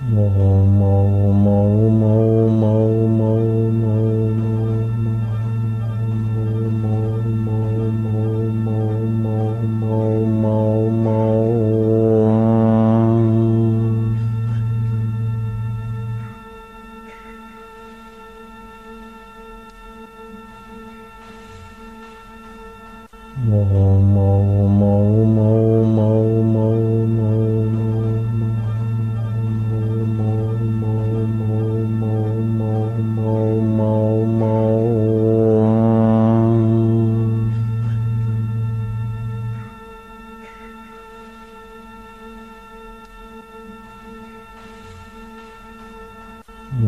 Mô mô mô mô mô mô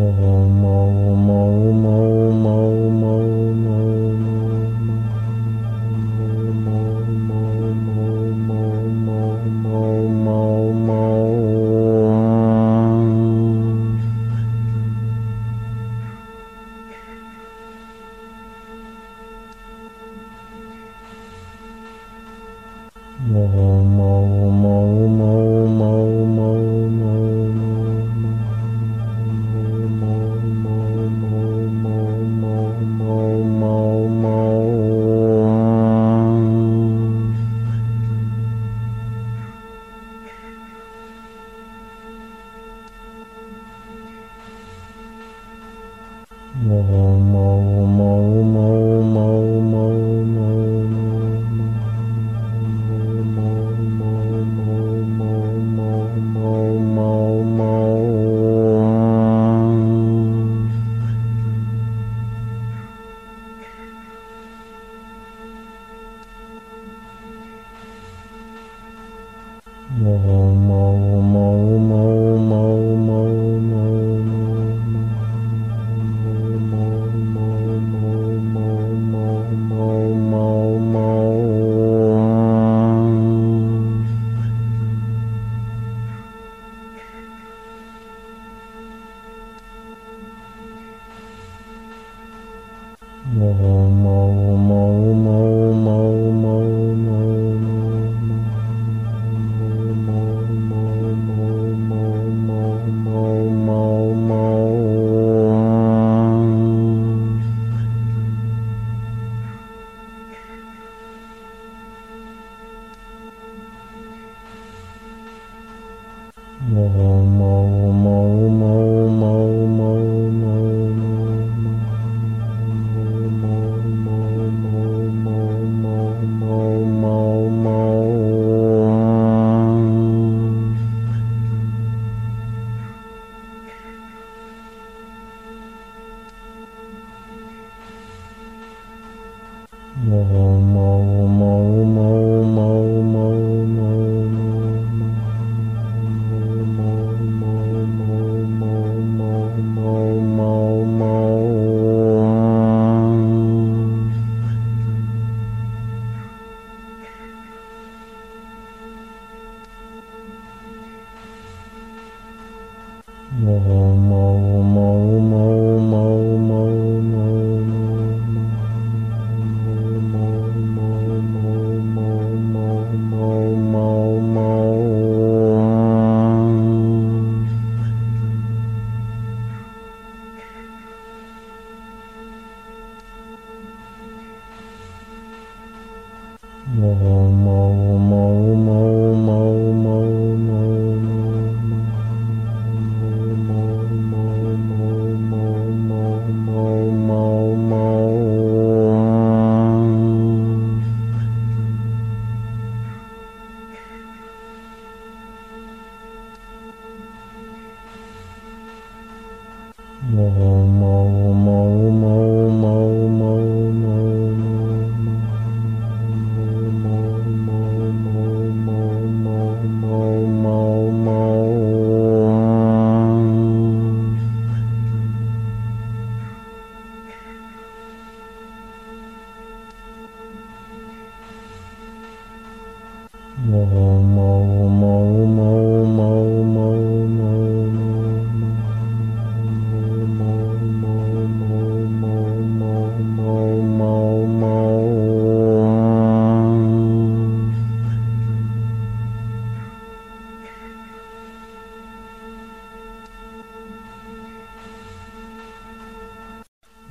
Mo, mo, mo, mo, mo.